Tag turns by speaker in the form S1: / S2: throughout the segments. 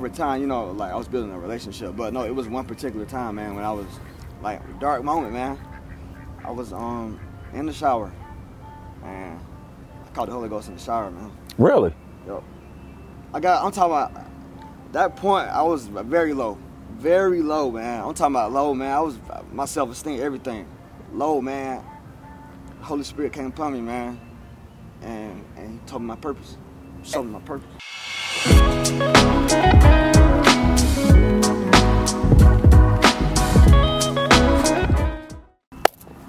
S1: over time, you know, like I was building a relationship. But no, it was one particular time, man, when I was like dark moment, man. I was um in the shower, and I caught the Holy Ghost in the shower, man.
S2: Really?
S1: Yo, I got. I'm talking about that point. I was very low, very low, man. I'm talking about low, man. I was my self-esteem, everything, low, man. Holy Spirit came upon me, man, and and He told me my purpose, showed me my purpose.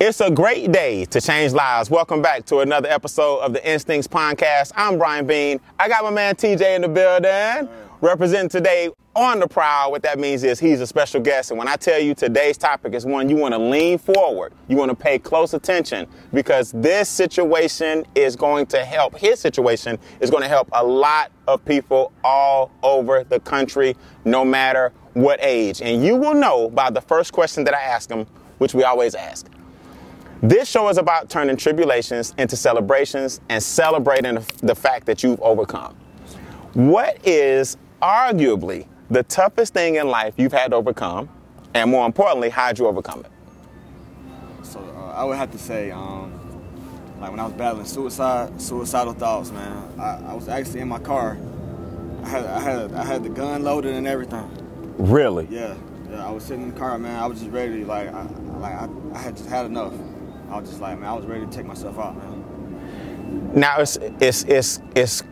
S2: It's a great day to change lives. Welcome back to another episode of the Instincts Podcast. I'm Brian Bean. I got my man TJ in the building, representing today on the prowl. What that means is he's a special guest. And when I tell you today's topic is one you want to lean forward, you want to pay close attention because this situation is going to help. His situation is going to help a lot of people all over the country, no matter what age. And you will know by the first question that I ask him, which we always ask. This show is about turning tribulations into celebrations and celebrating the fact that you've overcome. What is arguably the toughest thing in life you've had to overcome? And more importantly, how'd you overcome it?
S1: So uh, I would have to say, um, like when I was battling suicide, suicidal thoughts, man. I, I was actually in my car. I had, I had, I had the gun loaded and everything.
S2: Really?
S1: Yeah, yeah. I was sitting in the car, man. I was just ready, like, I, like I, I had just had enough. I was just like, man, I was ready to take myself out, man.
S2: Now it's it's it's it's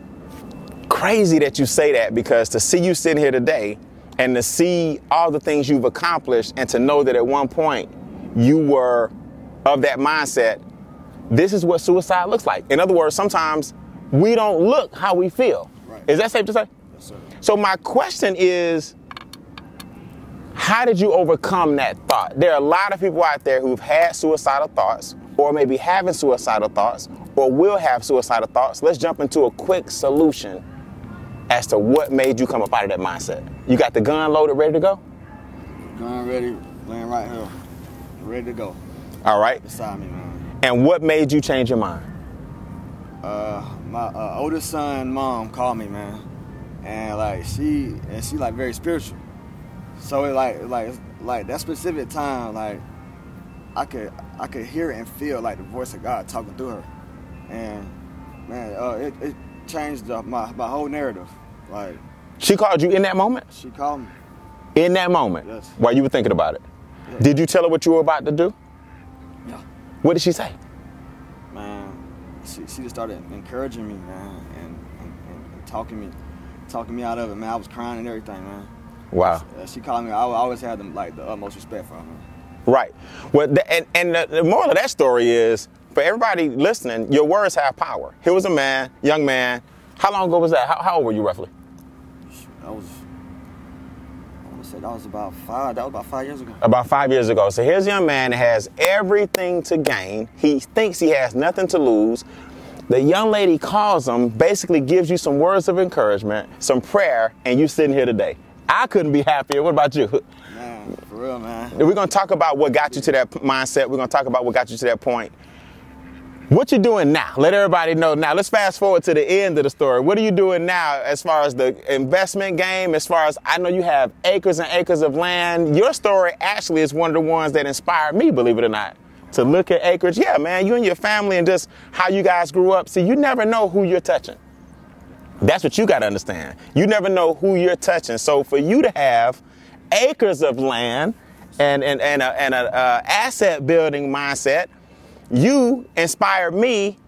S2: crazy that you say that because to see you sitting here today and to see all the things you've accomplished and to know that at one point you were of that mindset, this is what suicide looks like. In other words, sometimes we don't look how we feel.
S1: Right.
S2: Is that safe to say?
S1: Yes, sir.
S2: So my question is, how did you overcome that thought? There are a lot of people out there who've had suicidal thoughts, or maybe having suicidal thoughts, or will have suicidal thoughts. Let's jump into a quick solution as to what made you come up out of that mindset. You got the gun loaded, ready to go?
S1: Gun ready, laying right here, ready to go.
S2: All right.
S1: Beside me, man.
S2: And what made you change your mind?
S1: Uh, my uh, oldest son, mom called me, man, and like she, and she like very spiritual. So it like, like, like that specific time, like I could, I could hear and feel like the voice of God talking through her, and man, uh, it, it changed the, my my whole narrative. Like
S2: She called you in that moment?
S1: she called me.
S2: In that moment?
S1: Yes.
S2: While you were thinking about it?
S1: Yeah.
S2: Did you tell her what you were about to do?
S1: Yeah.
S2: What did she say?
S1: man, she, she just started encouraging me, man, and, and, and, talking me, talking me out of it, man. I was crying and everything, man.
S2: Wow.
S1: Uh, she called me. I, I always had them like the utmost respect for her. Man.
S2: Right. Well, the, and, and the, the moral of that story is for everybody listening, your words have power. Here was a man, young man. How long ago was that? How, how old were you roughly?
S1: That was, I want to say that was about five. That was about five years ago.
S2: About five years ago. So here's a young man that has everything to gain. He thinks he has nothing to lose. The young lady calls him, basically gives you some words of encouragement, some prayer, and you sitting here today. I couldn't be happier. What about you?
S1: Man, for real, man.
S2: We're gonna talk about what got you to that mindset. We're gonna talk about what got you to that point. What you doing now? Let everybody know now. Let's fast forward to the end of the story. What are you doing now as far as the investment game? As far as I know, you have acres and acres of land. Your story actually is one of the ones that inspired me, believe it or not, to look at acreage. Yeah, man, you and your family and just how you guys grew up. See, you never know who you're touching. That's what you got to understand. You never know who you're touching. So for you to have acres of land and and and a, and a uh, asset building mindset, you inspired me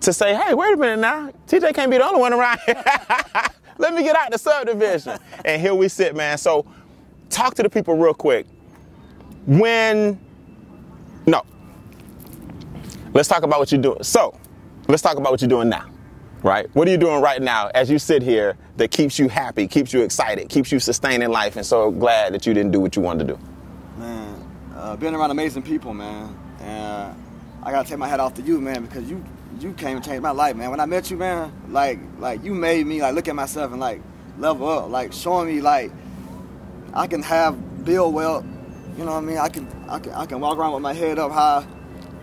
S2: to say, "Hey, wait a minute now. TJ can't be the only one around here. Let me get out the subdivision." and here we sit, man. So talk to the people real quick. When no, let's talk about what you're doing. So let's talk about what you're doing now right? What are you doing right now as you sit here that keeps you happy, keeps you excited, keeps you sustaining life, and so glad that you didn't do what you wanted to do?
S1: Man, uh, being around amazing people, man. I gotta take my hat off to you, man, because you you came and changed my life, man. When I met you, man, like like you made me like look at myself and like level up, like showing me like I can have build wealth. You know what I mean? I can I can I can walk around with my head up high.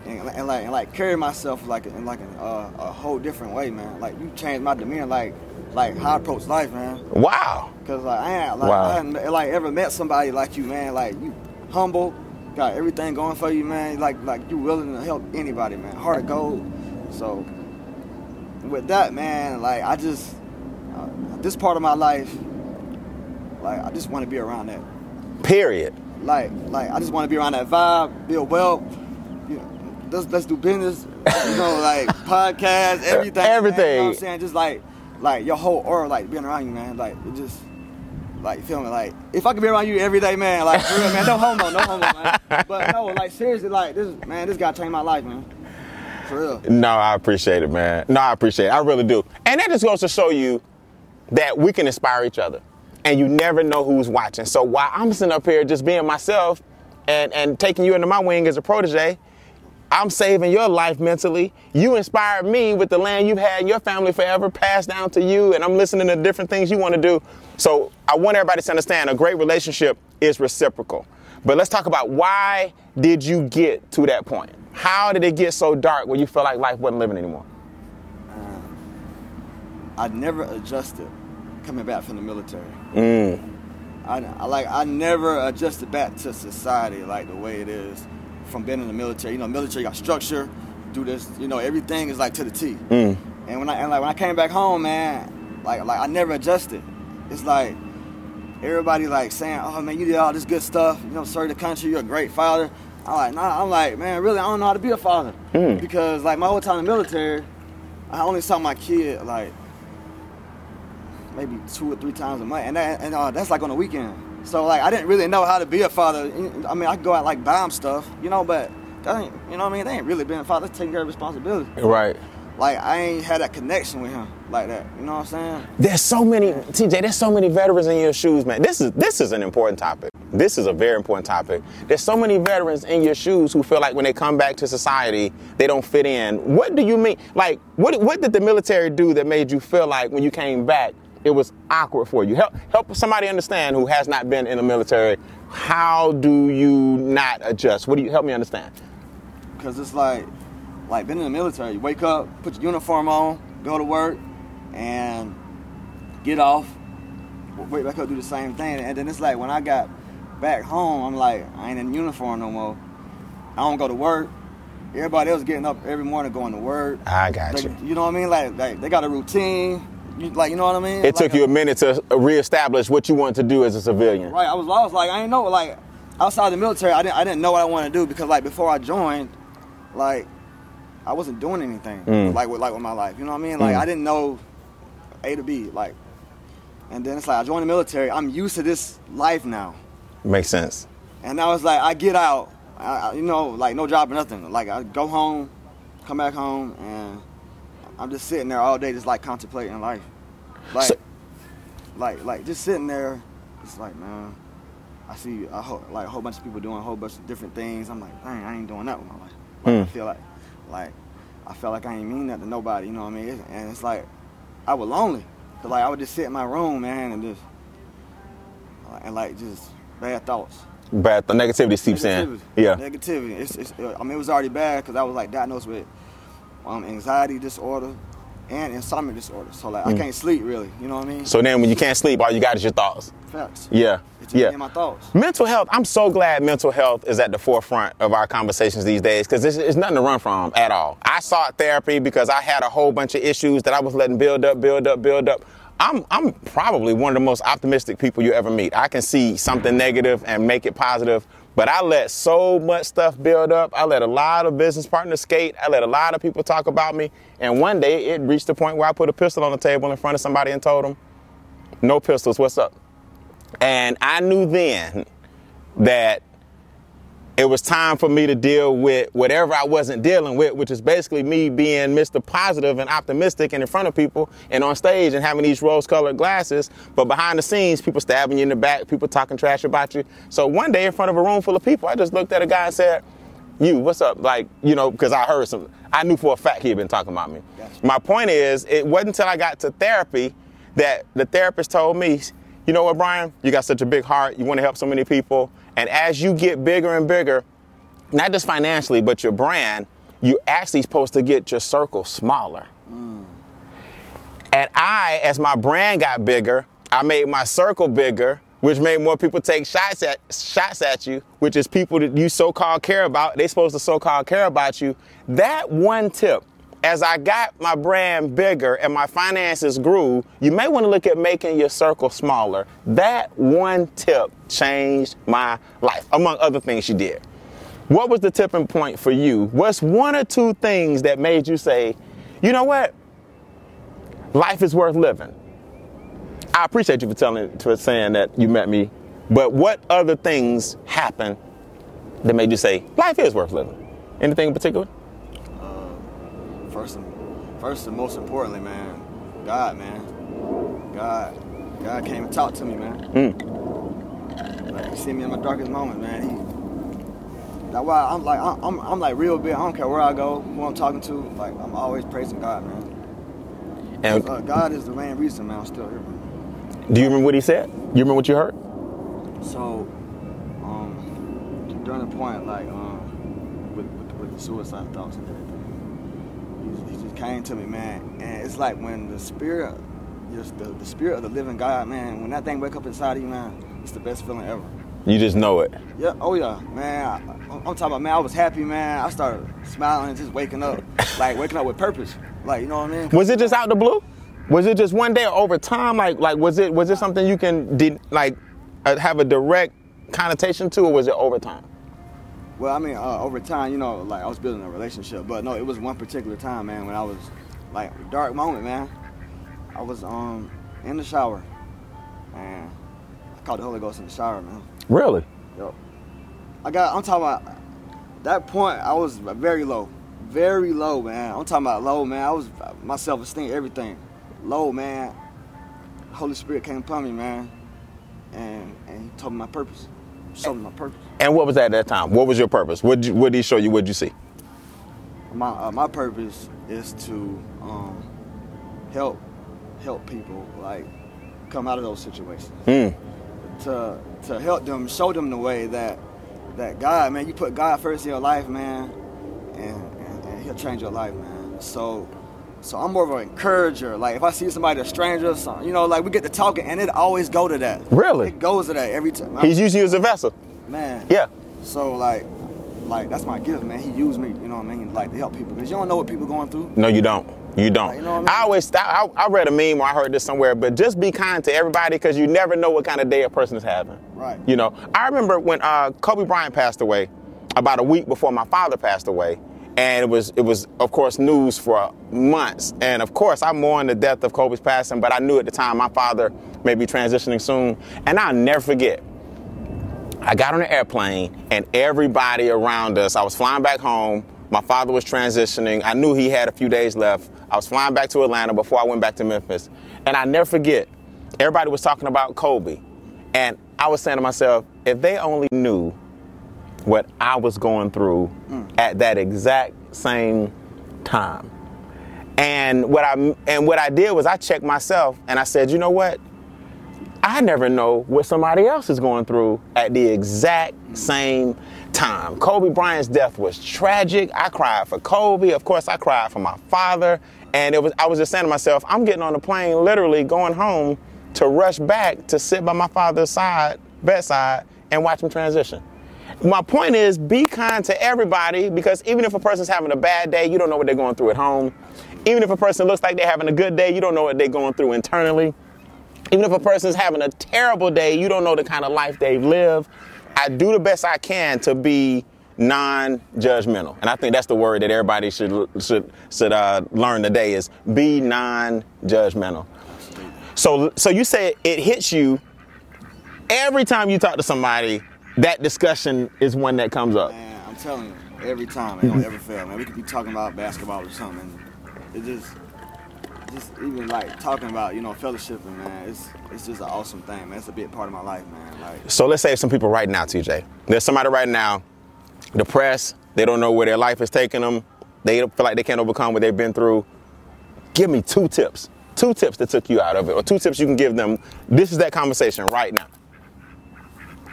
S1: And, and like and like carry myself like in like uh, a whole different way, man. Like you changed my demeanor. Like like how I approach life, man.
S2: Wow.
S1: Cause like I ain't like
S2: Wow.
S1: I hadn't like ever met somebody like you, man. Like you humble, got everything going for you, man. Like like you willing to help anybody, man. Heart of gold. So with that, man, like I just uh, this part of my life, like I just want to be around that.
S2: Period.
S1: Like like I just want to be around that vibe, build wealth. You know, let's let's do business. You know, like podcast, everything. man. You know
S2: Everything.
S1: what I'm saying? Just like like your whole aura, like being around you, man. Like it just like feel me? Like if I could be around you every day, man. Like for real, man. No homo, no homo, man. But no, like seriously, like this man, this guy changed my life, man. For real.
S2: No, I appreciate it, man. No, I appreciate it. I really do. And that just goes to show you that we can inspire each other. And you never know who's watching. So while I'm sitting up here just being myself and, and taking you under my wing as a protege, I'm saving your life mentally. You inspired me with the land you've had in your family forever passed down to you, and I'm listening to different things you want to do. So I want everybody to understand a great relationship is reciprocal. But let's talk about why did you get to that point? How did it get so dark where you felt like life wasn't living anymore?
S1: I never adjusted coming back from the military.
S2: Mm.
S1: I, I like I never adjusted back to society like the way it is from being in the military. You know, military got structure, do this. You know, everything is like to the T.
S2: Mm.
S1: And when I and like when I came back home, man, like like I never adjusted. It's like everybody like saying, "Oh man, you did all this good stuff. You know, serve the country. You're a great father." I'm like, nah. I'm like, man, really, I don't know how to be a father
S2: Mm.
S1: because like my whole time in the military, I only saw my kid like maybe two or three times a month, and that, and uh, that's like on the weekend. So like I didn't really know how to be a father. I mean, I could go out like buy him stuff, you know, but that ain't, you know what I mean? They ain't really being a father. That's taking care of responsibility.
S2: Right.
S1: Like I ain't had that connection with him like that. You know what I'm saying?
S2: There's so many TJ. There's so many veterans in your shoes, man. This is this is an important topic. This is a very important topic. There's so many veterans in your shoes who feel like when they come back to society, they don't fit in. What do you mean? Like, what what did the military do that made you feel like when you came back, it was awkward for you? Help help somebody understand who has not been in the military. How do you not adjust? What do you help me understand?
S1: Cause it's like, like being in the military. You wake up, put your uniform on, go to work, and get off. Wait back up, do the same thing, and then it's like when I got back home, I'm like, I ain't in uniform no more. I don't go to work. Everybody else getting up every morning going to work.
S2: I got you.
S1: you know what I mean? Like, like they got a routine. Like, you know what I mean?
S2: It took you a minute to reestablish what you wanted to do as a civilian.
S1: Right, I was lost. Like I didn't know. Like outside the military, I didn't. I didn't know what I wanted to do because like before I joined, like I wasn't doing anything.
S2: Mm.
S1: Like with like with my life. You know what I mean? Like
S2: Mm.
S1: I didn't know A to B. Like, and then it's like I joined the military. I'm used to this life now,
S2: Makes sense.
S1: and now it's like I get out. I, I- you know, like no job or nothing. Like I go home, come back home, and I'm just sitting there all day, just like contemplating life. Like,
S2: So-
S1: like, like just sitting there. It's like, man, I see a whole, like a whole bunch of people doing a whole bunch of different things. I'm like, dang, I ain't doing that with my life. Like, I
S2: Hmm.
S1: feel like, like, I felt like I ain't mean that to nobody. You know what I mean? And it's like, I was lonely. Cause like I would just sit in my room, man, and just, and like just bad thoughts.
S2: But the negativity seeps in. Yeah.
S1: Negativity. It's, it's, I mean, it was already bad because I was like diagnosed with um, anxiety disorder and insomnia disorder. So like I can't sleep really. You know what I mean?
S2: Mm. So then when you can't sleep, all you got is your thoughts.
S1: Facts.
S2: Yeah.
S1: It's
S2: Yeah.
S1: my thoughts.
S2: Mental health, I'm so glad mental health is at the forefront of our conversations these days because it's, it's nothing to run from at all. I sought therapy because I had a whole bunch of issues that I was letting build up, build up, build up. I'm, I'm probably one of the most optimistic people you ever meet. I can see something negative and make it positive, but I let so much stuff build up. I let a lot of business partners skate. I let a lot of people talk about me. And one day it reached the point where I put a pistol on the table in front of somebody and told them, no pistols, what's up? And I knew then that it was time for me to deal with whatever I wasn't dealing with, which is basically me being Mr. Positive and optimistic and in front of people and on stage and having these rose colored glasses. But behind the scenes, people stabbing you in the back, people talking trash about you. So one day in front of a room full of people, I just looked at a guy and said, you, what's up? Like, you know, because I heard some, I knew for a fact he had been talking about me.
S1: Gotcha.
S2: My point is, it wasn't until I got to therapy that the therapist told me, you know what, Brian, you got such a big heart, you want to help so many people. And as you get bigger and bigger, not just financially, but your brand, you're actually supposed to get your circle smaller. Mm. And I, as my brand got bigger, I made my circle bigger, which made more people take shots at shots at you, which is people that you so-called care about. They supposed to so-called care about you. That one tip, as I got my brand bigger and my finances grew, you may want to look at making your circle smaller. That one tip changed my life, among other things you did. What was the tipping point for you? What's one or two things that made you say, you know what? Life is worth living. I appreciate you for telling for saying that you met me, but what other things happened that made you say life is worth living? Anything in particular?
S1: First and first and most importantly, man, God, man, God, God came and talked to me, man. Like, he see me in my darkest moment, man. He, that's why I'm like, I'm, I'm, I'm like real big. I don't care where I go, who I'm talking to. Like, I'm always praising God, man.
S2: And
S1: Uh, God is the main reason, man. I'm still here, man.
S2: do you remember what he said? Do You remember what you heard?
S1: So, um, during the point, like, um, with, with, with the suicide thoughts and everything, he, he just came to me, man. And it's like when the spirit, just the, the spirit of the living God, man, when that thing wake up inside of you, man, it's the best feeling ever.
S2: You just know it.
S1: Yeah, oh yeah, man. I, I'm talking about, man, I was happy, man. I started smiling and just waking up, like waking up with purpose. Like, you know what I mean?
S2: Was it just out the blue? Was it just one day or over time? Like, like was it was it something you can did like uh, have a direct connotation to, or was it over time?
S1: Well, I mean, uh, over time, you know, like I was building a relationship, but no, it was one particular time, man, when I was like dark moment, man. I was um in the shower, and I caught the Holy Ghost in the shower, man.
S2: Really?
S1: Yo, I got. I'm talking about that point. I was very low, very low, man. I'm talking about low, man. I was my self esteem, everything, low, man. Holy Spirit came upon me, man, and and he told me my purpose, showed me my purpose.
S2: And what was that at that time? What was your purpose? What did what did he show you? What did you see?
S1: my uh, my purpose is to um, help help people like come out of those situations.
S2: Hmm.
S1: To to help them, show them the way that that God, man, you put God first in your life, man, and, and, and He'll change your life, man. So. So I'm more of an encourager. Like if I see somebody a stranger, or something, you know, like we get to talking, and it always go to that.
S2: Really?
S1: It goes to that every time.
S2: He's using you as a vessel.
S1: Man.
S2: Yeah.
S1: So like, like that's my gift, man. He used me, you know what I mean, like to help people because you don't know what people going through.
S2: No, you don't. You don't.
S1: You know what I mean?
S2: I always. I, I read a meme or I heard this somewhere, but just be kind to everybody because you never know what kind of day a person is having.
S1: Right.
S2: You know, I remember when uh, Kobe Bryant passed away, about a week before my father passed away, and it was it was of course news for months. And of course, I mourned the death of Kobe's passing, but I knew at the time my father may be transitioning soon, and I'll never forget. I got on an airplane and everybody around us, I was flying back home. My father was transitioning. I knew he had a few days left. I was flying back to Atlanta before I went back to Memphis. And I never forget, everybody was talking about Kobe. And I was saying to myself, if they only knew what I was going through mm. at that exact same time. And what I and what I did was I checked myself and I said, you know what? I never know what somebody else is going through at the exact same time. Kobe Bryant's death was tragic. I cried for Kobe. Of course, I cried for my father. And it was I was just saying to myself, I'm getting on the plane literally going home to rush back to sit by my father's side, bedside, and watch him transition. My point is be kind to everybody because even if a person's having a bad day, you don't know what they're going through at home. Even if a person looks like they're having a good day, you don't know what they're going through internally. Even if a person's having a terrible day, you don't know the kind of life they've lived. I do the best I can to be non-judgmental, and I think that's the word that everybody should should should uh, learn today is be non-judgmental. So, so you say it hits you every time you talk to somebody. That discussion is one that comes up.
S1: Man, I'm telling you, every time, it don't ever fail, man. We could be talking about basketball or something, it just, just even like talking about, you know, fellowshipping, man. It's, it's just an awesome thing, man. It's a big part of my life, man. Like,
S2: So let's say some people right now, TJ. There's somebody right now depressed. They don't know where their life is taking them. They feel like they can't overcome what they've been through. Give me two tips. Two tips that took you out of it, or two tips you can give them. This is that conversation right now.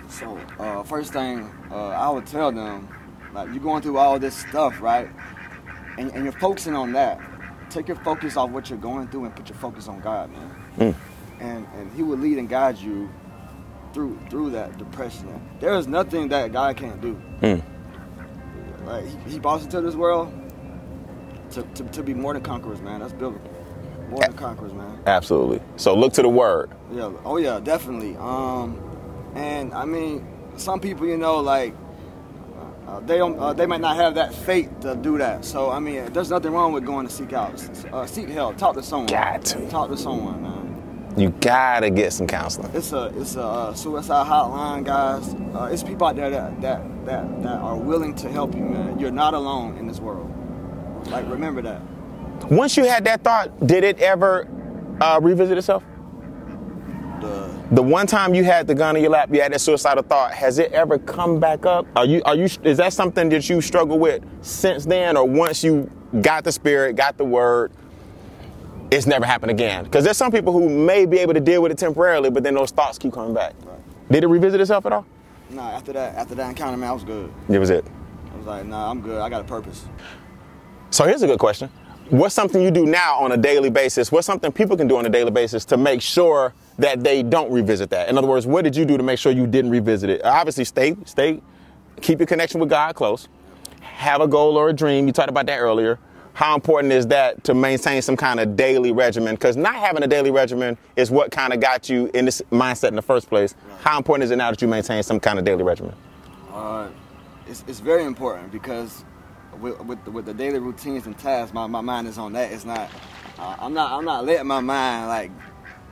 S1: So, uh, first thing, uh, I would tell them, like, you're going through all this stuff, right? And, and you're focusing on that. Take your focus off what you're going through and put your focus on God, man. And and He will lead and guide you through through that depression. There is nothing that God can't do.
S2: Mm.
S1: Like he, he brought us into this world to, to, to be more than conquerors, man. That's biblical. More than conquerors, man.
S2: Absolutely. So look to the word.
S1: Yeah. Oh yeah, definitely. Um, and I mean, some people, you know, like uh, they don't, uh, they might not have that faith to do that. So I mean, there's nothing wrong with going to seek out, uh, seek help, talk to someone.
S2: Got to.
S1: talk to someone, man.
S2: You gotta get some counseling.
S1: It's a it's a uh, suicide hotline, guys. Uh, it's people out there that, that that that are willing to help you, man. You're not alone in this world. Like remember that.
S2: Once you had that thought, did it ever uh, revisit itself? The one time you had the gun in your lap, you had that suicidal thought. Has it ever come back up? Are you are you is that something that you struggle with since then, or once you got the spirit, got the word, it's never happened again? Because there's some people who may be able to deal with it temporarily, but then those thoughts keep coming back.
S1: Right.
S2: Did it revisit itself at all?
S1: nah, after that after that encounter, man, I was good.
S2: It was it.
S1: I was like, nah, I'm good. I got a purpose.
S2: So here's a good question. What's something you do now on a daily basis? What's something people can do on a daily basis to make sure that they don't revisit that? In other words, what did you do to make sure you didn't revisit it? Obviously, stay, stay, keep your connection with God close. Have a goal or a dream. You talked about that earlier. How important is that to maintain some kind of daily regimen? Because not having a daily regimen is what kind of got you in this mindset in the first place. How important is it now that you maintain some kind of daily regimen?
S1: Uh, it's, it's very important because with, with, the, with the daily routines and tasks, my, my mind is on that. It's not. Uh, I'm not. I'm not letting my mind like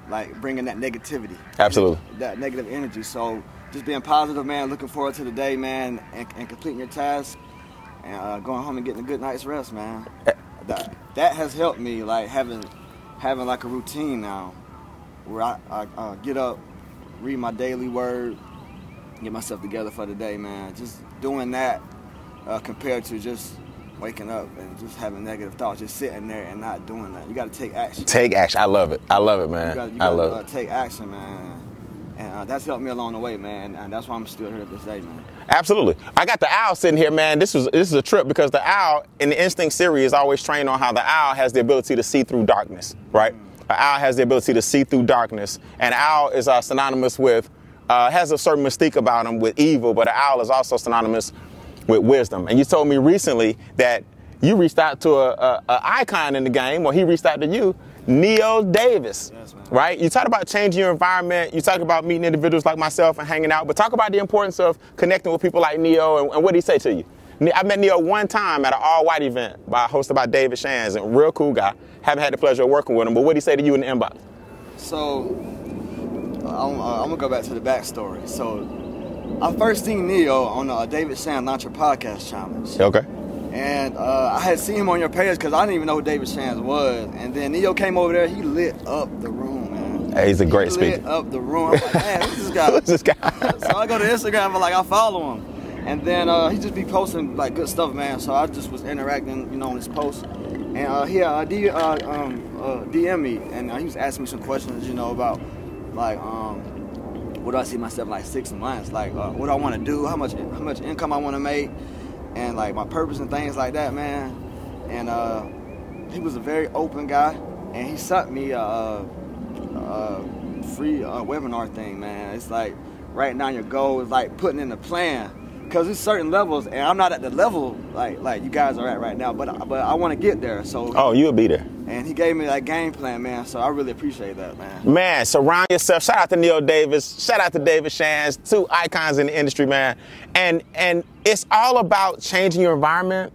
S1: like bringing that negativity.
S2: Absolutely.
S1: That negative energy. So just being positive, man. Looking forward to the day, man, and, and completing your task, and uh, going home and getting a good night's rest, man. That that has helped me, like having having like a routine now, where I, I uh, get up, read my daily word, get myself together for the day, man. Just doing that uh, compared to just waking up and just having negative thoughts, just sitting there and not doing that. You got to take action.
S2: Take action. I love it. I love it, man.
S1: You gotta, you
S2: I
S1: gotta,
S2: love
S1: uh,
S2: it.
S1: take action, man. And uh, that's helped me along the way, man. And that's why I'm still here this day, man.
S2: Absolutely. I got the owl sitting here, man. This was this is a trip because the owl in the instinct series is always trained on how the owl has the ability to see through darkness, right? An owl has the ability to see through darkness, and owl is uh, synonymous with uh, has a certain mystique about him with evil, but an owl is also synonymous with wisdom. And you told me recently that you reached out to a, a, a icon in the game, or he reached out to you, Neo Davis,
S1: Yes, man.
S2: right? You talked about changing your environment. You talked about meeting individuals like myself and hanging out. But talk about the importance of connecting with people like Neo and, and what did he say to you? I met Neo one time at an all-white event by hosted by David Shands, and real cool guy. Haven't had the pleasure of working with him, but what did he say to you in the inbox?
S1: So I'm, uh, I'm gonna go back to the backstory. So I first seen Neo on uh, David Shan Launcher Podcast Challenge.
S2: Okay.
S1: And uh, I had seen him on your page because I didn't even know who David Shands was. And then Neo came over there. He lit up the room, man.
S2: Hey, he's a great
S1: he
S2: speaker.
S1: lit up the room. I'm like, man, who's this guy?
S2: Who's this guy?
S1: so I go to Instagram and like I follow him. And then uh, he just be posting like good stuff, man. So I just was interacting, you know, on his posts. And uh, he uh, D, uh, um, uh, DM me, and uh, he was asking me some questions, you know, about like um, what do I see myself like six months, like uh, what I want to do, how much how much income I want to make, and like my purpose and things like that, man. And uh, he was a very open guy, and he sent me a, a, free uh, webinar thing, man. It's like writing down your goal is like putting in a plan. Cause it's certain levels, and I'm not at the level like like you guys are at right now, but but I want to get there. So
S2: Oh, you'll be there.
S1: And he gave me that game plan, man. So I really appreciate that, man.
S2: Man, surround yourself. Shout out to Neil Davis. Shout out to David Shands, two icons in the industry, man. And and it's all about changing your environment.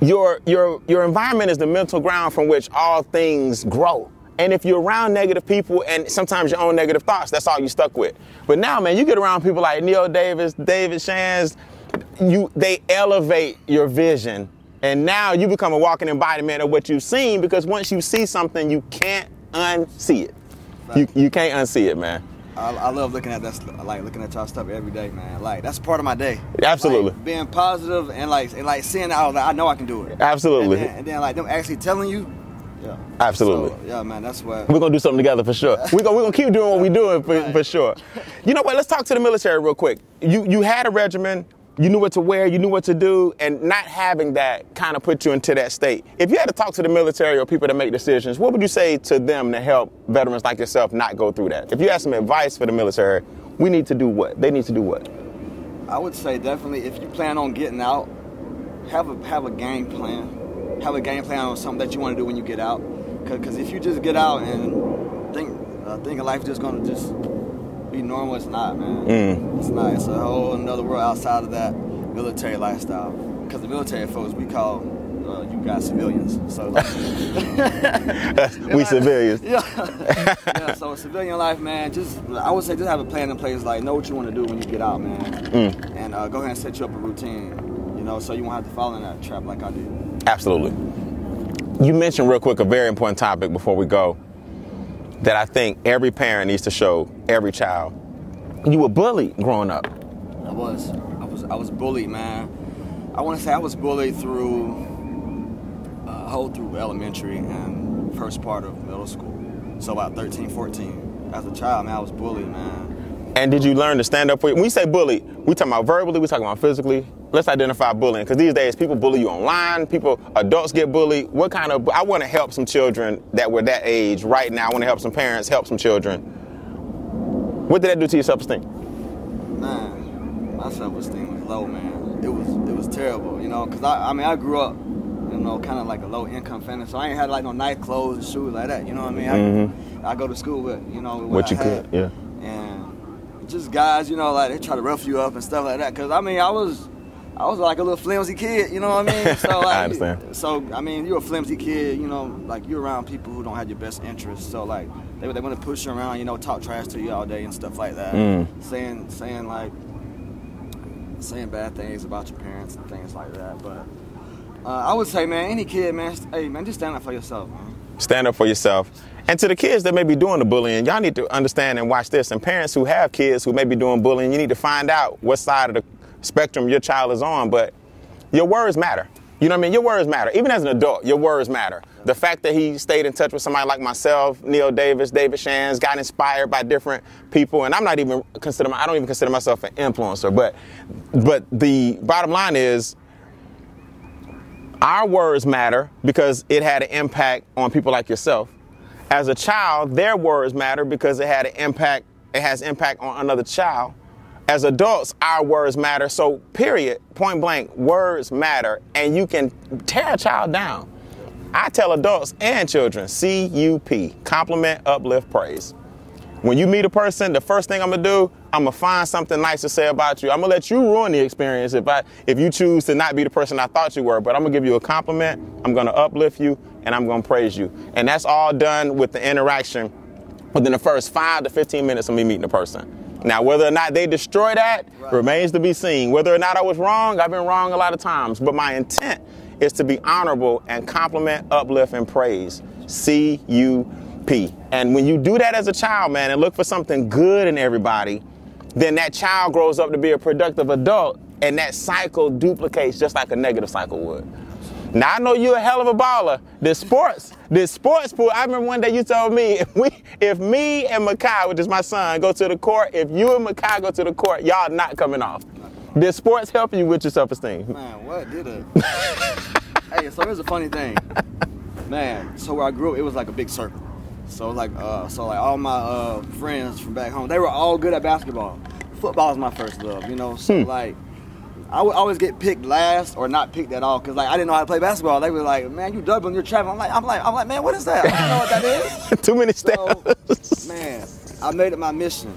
S2: Your your your environment is the mental ground from which all things grow. And if you're around negative people and sometimes your own negative thoughts, that's all you stuck with. But now, man, you get around people like Neil Davis, David Shands, you they elevate your vision. And now you become a walking embodiment of what you've seen because once you see something, you can't unsee it. You, you can't unsee it, man.
S1: I, I love looking at that, like looking at y'all stuff every day, man. Like that's part of my day.
S2: Absolutely.
S1: Like, being positive and like and like seeing out, like oh, I know I can do it.
S2: Absolutely.
S1: And then, and then like them actually telling you, yeah.
S2: Absolutely.
S1: So, yeah, man. That's what.
S2: We're gonna do something together for sure. We're gonna, we're gonna keep doing what we're doing for,
S1: Right.
S2: for sure. You know what? Let's talk to the military real quick. You you had a regimen. You knew what to wear, you knew what to do, and not having that kind of put you into that state. If you had to talk to the military or people that make decisions, what would you say to them to help veterans like yourself not go through that? If you had some advice for the military, we need to do what? They need to do what?
S1: I would say definitely if you plan on getting out, have a have a game plan. Have a game plan on something that you want to do when you get out. Because if you just get out and think uh, life just gonna just be normal, it's not, man.
S2: Mm.
S1: It's not. It's a whole another world outside of that military lifestyle. Because the military folks we call uh, you guys civilians. So like,
S2: we civilians.
S1: yeah. yeah. So civilian life, man. Just I would say just have a plan in place. Like know what you want to do when you get out, man.
S2: Mm.
S1: And uh, go ahead and set you up a routine. You know, so you won't have to fall in that trap like I did.
S2: Absolutely. You mentioned real quick a very important topic before we go that I think every parent needs to show every child. You were bullied growing up.
S1: I was. I was. I was bullied, man. I want to say I was bullied through uh, whole through elementary and first part of middle school. So about 13, 14. As a child, man, I was bullied, man.
S2: And did you learn to stand up for? When we say bully, we talking about verbally, we talking about physically. Let's identify bullying because these days people bully you online. People, adults get bullied. What kind of? I want to help some children that were that age right now. I want to help some parents, help some children. What did that do to your self-esteem?
S1: Man, my self-esteem was low, man. It was it was terrible, you know, because I, I mean I grew up, you know, kind of like a low-income family, so I ain't had like no nice clothes and shoes like that, you know what I mean? I,
S2: Mhm.
S1: I go to school with, you know, what,
S2: What
S1: I
S2: you
S1: had.
S2: could, yeah.
S1: And just guys, you know, like they try to rough you up and stuff like that. Cause I mean, I was, I was like a little flimsy kid, you know what I mean? So like,
S2: I understand.
S1: So I mean, you're a flimsy kid, you know, like you're around people who don't have your best interests. So like, they they want to push you around, you know, talk trash to you all day and stuff like that,
S2: Mm.
S1: saying saying like, saying bad things about your parents and things like that. But uh, I would say, man, any kid, man, hey man, just stand up for yourself, man.
S2: stand up for yourself. And to the kids that may be doing the bullying, y'all need to understand and watch this. And parents who have kids who may be doing bullying, you need to find out what side of the spectrum your child is on. But your words matter. You know what I mean? Your words matter. Even as an adult, your words matter. The fact that he stayed in touch with somebody like myself, Neil Davis, David Shands, got inspired by different people, and I'm not even consider I don't even consider myself an influencer. But but the bottom line is our words matter because it had an impact on people like yourself. As a child, their words matter because it had an impact, it has impact on another child. As adults, our words matter. So, period, point blank, words matter, and you can tear a child down. I tell adults and children, C U P, compliment, uplift, praise. When you meet a person, the first thing I'm gonna do, I'm gonna find something nice to say about you. I'm gonna let you ruin the experience if I if you choose to not be the person I thought you were. But I'm gonna give you a compliment. I'm gonna uplift you, and I'm gonna praise you. And that's all done with the interaction within the first five to 15 minutes of me meeting a person. Now, whether or not they destroy that
S1: Right.
S2: remains to be seen. Whether or not I was wrong, I've been wrong a lot of times. But my intent is to be honorable and compliment, uplift, and praise. C U P. And when you do that as a child, man, and look for something good in everybody, then that child grows up to be a productive adult, and that cycle duplicates just like a negative cycle would. Now I know you're a hell of a baller. This sports, this sports pool. I remember one day you told me if we, if me and Makai, which is my son, go to the court, if you and Makai go to the court, y'all not coming off. Did sports help you with your self-esteem?
S1: Man, what did it? hey, so here's a funny thing. Man, so where I grew up, it was like a big circle. So like, uh, so like all my uh, friends from back home, they were all good at basketball. Football is my first love, you know. So like, I would always get picked last or not picked at all because like I didn't know how to play basketball. They were like, "Man, you doubling, you're traveling." I'm like, I'm like, I'm like, man, what is that? I don't know what that is.
S2: Too many
S1: So,
S2: steps.
S1: man, I made it my mission.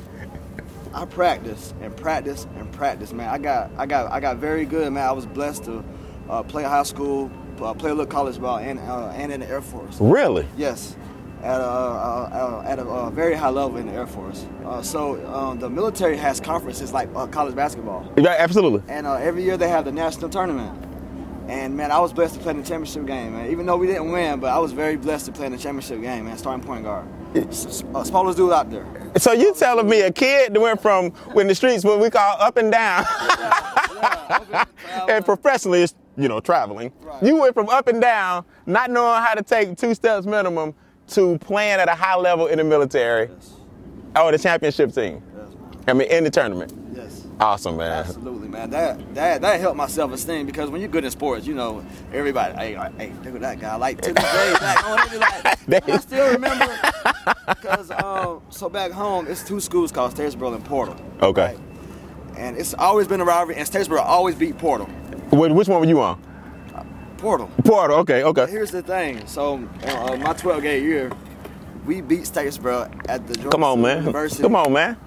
S1: I practice and practice and practice, man. I got, I got, I got very good, man. I was blessed to uh, play high school, uh, play a little college ball, and uh, and in the Air Force.
S2: really?
S1: Yes, at a, uh, uh, at a uh, very high level in the Air Force. Uh, so um, the military has conferences like uh, college basketball,
S2: Yeah, absolutely.
S1: and uh, every year they have the national tournament. And man, I was blessed to play in the championship game, man. Even though we didn't win, but I was very blessed to play in the championship game, man. Starting point guard, S- smallest dude out there.
S2: So you telling me a kid that went from when the streets what we call up and down,
S1: Yeah, okay.
S2: and professionally it's you know traveling.
S1: Right.
S2: You went from up and down, not knowing how to take two steps minimum, to playing at a high level in the military
S1: Yes,
S2: or the championship team.
S1: yes.
S2: I mean, in the tournament.
S1: Yes.
S2: Awesome, man.
S1: Absolutely, man. That that that helped my self esteem because when you're good in sports, you know, everybody, hey, like, hey, look at that guy. Like to this day, back like, I still remember because um, so back home, it's two schools called Statesboro and Portal.
S2: Okay.
S1: And it's always been a rivalry, and Statesboro always beat Portal.
S2: Wh- Which one were you on?
S1: Portal.
S2: Portal. Okay, okay.
S1: Here's the thing. So, uh, my 12th grade year, we beat Statesboro at the Georgia
S2: Come on, man.
S1: University.
S2: Come on, man.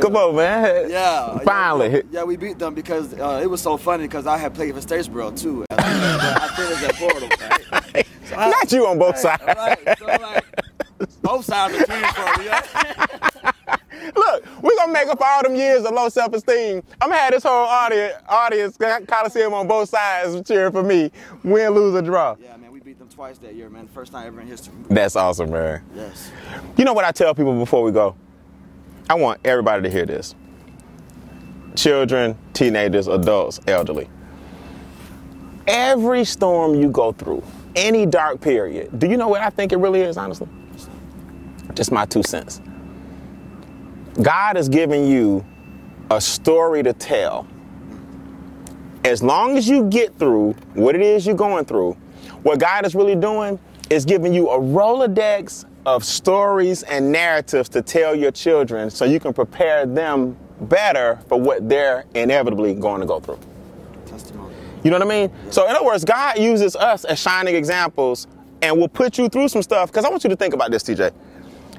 S2: Come on, man.
S1: Yeah.
S2: Finally.
S1: Yeah, yeah, we beat them because uh, it was so funny because I had played for Statesboro too. I finished at Portal. Right? So I-
S2: Not you on both sides.
S1: Right. So like, both sides are teams for me. Yeah?
S2: Look, we're gonna make up all them years of low self-esteem. I'm gonna have this whole audience, audience Coliseum on both sides cheering for me, win, lose, or draw.
S1: yeah, man, we beat them twice that year, man. First time ever in history.
S2: That's awesome, man.
S1: Yes.
S2: You know what I tell people before we go? I want everybody to hear this. Children, teenagers, adults, elderly. Every storm you go through, any dark period, do you know what I think it really is, honestly? Just my two cents. God has given you a story to tell. As long as you get through what it is you're going through, what God is really doing is giving you a Rolodex of stories and narratives to tell your children so you can prepare them better for what they're inevitably going to go through.
S1: Testimony.
S2: You know what I mean? So, in other words, God uses us as shining examples and will put you through some stuff. Because I want you to think about this, TJ.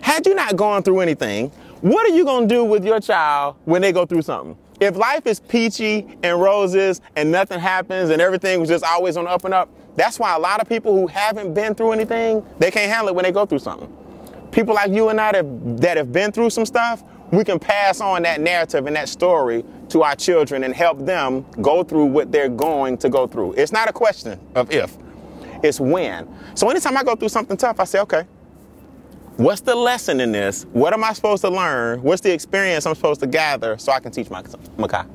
S2: Had you not gone through anything, what are you going to do with your child when they go through something? If life is peachy and roses and nothing happens and everything was just always on up and up, that's why a lot of people who haven't been through anything, they can't handle it when they go through something. People like you and I that, that have been through some stuff, we can pass on that narrative and that story to our children and help them go through what they're going to go through. It's not a question of if, it's when. So anytime I go through something tough, I say, okay, what's the lesson in this? What am I supposed to learn? What's the experience I'm supposed to gather so I can teach my Makai?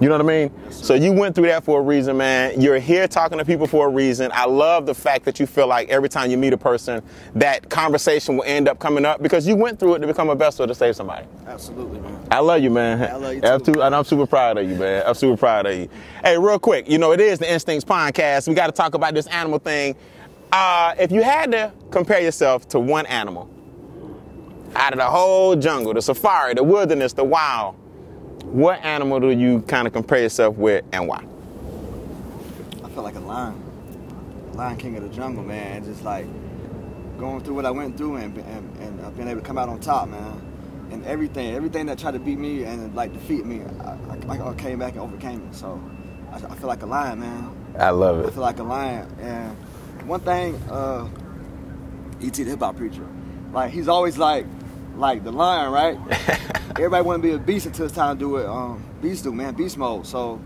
S2: You know what I mean? so you went through that for a reason, man. You're here talking to people for a reason. I love the fact that you feel like every time you meet a person, that conversation will end up coming up because you went through it to become a vessel to save somebody.
S1: Absolutely, man.
S2: I love you, man.
S1: I love you too-
S2: and I'm super proud of you, man. I'm super proud of you. Hey, real quick, you know, it is the Instincts podcast. We got to talk about this animal thing. Uh, if you had to compare yourself to one animal out of the whole jungle, the safari, the wilderness, the wild, what animal do you kind of compare yourself with and why?
S1: I feel like a lion, lion king of the jungle, man. Just like going through what I went through and and, and uh, being able to come out on top, man. And everything, everything that tried to beat me and like defeat me, I, I, I came back and overcame it. So I, I feel like a lion, man.
S2: I love it.
S1: I feel like a lion. And one thing, uh, E.T. the hip hop preacher, like he's always like, like the lion, right? Everybody want to be a beast until it's time to do it. Um, beast do, man, beast mode. So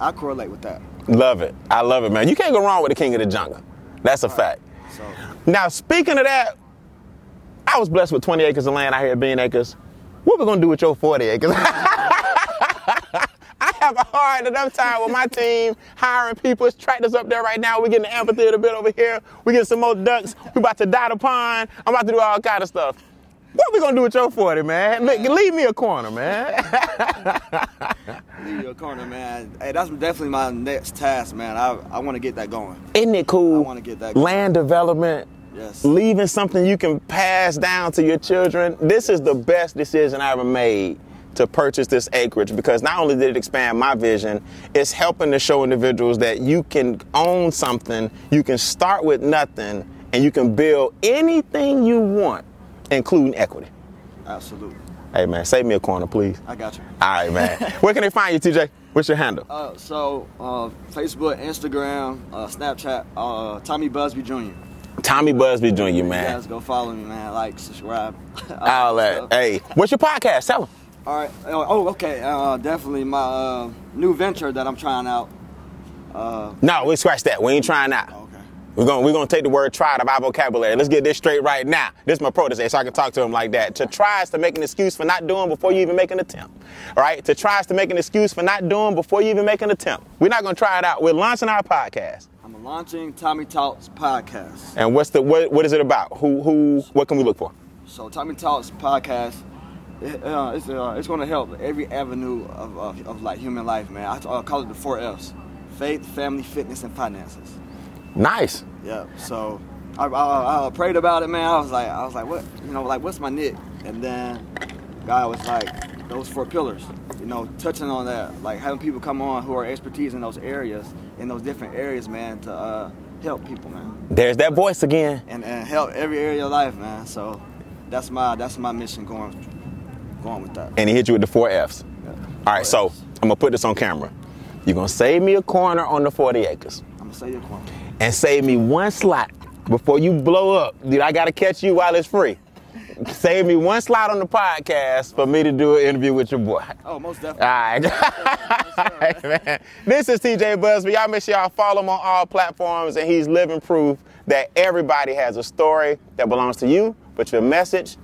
S1: I correlate with that.
S2: Love it. I love it, man. You can't go wrong with the king of the jungle. That's a fact.
S1: So
S2: Now, speaking of that, I was blessed with 20 acres of land out here at Bean Acres. What we gonna do with your 40 acres? I have a hard enough time with my team hiring people. It's tractors up there right now. We're getting the amphitheater built over here. We getting some more ducks. We about to dye the pond. I'm about to do all kind of stuff. What we gonna do with your 40, man? Make- Leave me a corner, man.
S1: leave your corner, man. Hey, that's definitely my next task, man. I I want to get that going.
S2: Isn't it cool?
S1: I wanna get that going.
S2: Land development.
S1: Yes.
S2: leaving something you can pass down to your children. This is the best decision I ever made to purchase this acreage because not only did it expand my vision, it's helping to show individuals that you can own something, you can start with nothing, and you can build anything you want, including equity.
S1: Absolutely.
S2: Hey man, save me a corner, please.
S1: I got you.
S2: All right, man. Where can they find you, TJ? What's your handle?
S1: Uh, so uh, Facebook, Instagram, uh, Snapchat, uh, Tommy Busby Jr.
S2: Tommy Busby Jr.,
S1: You
S2: man.
S1: guys go follow me, man. Like, subscribe.
S2: All that. Hey, what's your podcast? Tell them.
S1: All right. Oh, oh, okay. Uh, definitely my uh, new venture that I'm trying out. Uh,
S2: No, we scratch that. We ain't trying out. We're gonna we're gonna take the word try out of our vocabulary. Let's get this straight right now. This is my protege, so I can talk to him like that. To try is to make an excuse for not doing before you even make an attempt. All right? To try is to make an excuse for not doing before you even make an attempt. We're not gonna try it out. We're launching our podcast.
S1: I'm launching Tommy Talks podcast.
S2: And what's the what what is it about? Who who what can we look for?
S1: So Tommy Talks podcast it, uh, it's uh, it's gonna help every avenue of, of, of like human life, man. I uh, call it the four F's: faith, family, fitness, and finances.
S2: Nice.
S1: Yeah. So I, I, I prayed about it, man. I was like, I was like, what, you know, like what's my nick? And then God was like, those four pillars. You know, touching on that, like having people come on who are expertise in those areas, in those different areas, man, to uh, help people, man,
S2: There's that voice again.
S1: and and help every area of life, man. So that's my that's my mission going going with that.
S2: And he hit you with the four F's.
S1: Yeah.
S2: All right, so I'm gonna put this on camera. You're gonna save me a corner on the 40 acres
S1: I'm gonna say your corner.
S2: And save me one slot before you blow up. Dude, I gotta catch you while it's free. Save me one slot on the podcast for me to do an interview with your boy.
S1: Oh, most definitely.
S2: right. All right, man. This is TJ Busby. Y'all make sure y'all follow him on all platforms, and he's living proof that everybody has a story that belongs to you, but your message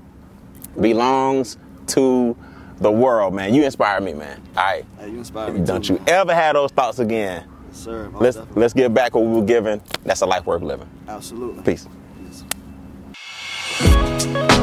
S2: belongs to the world, man. You inspire me, man. All right.
S1: Hey, you inspire me.
S2: Don't
S1: too,
S2: you
S1: man.
S2: ever have those thoughts again.
S1: Yes, sir. Most
S2: let's
S1: definitely.
S2: let's give back what we were given. That's a life worth living.
S1: Absolutely.
S2: Peace. Yes.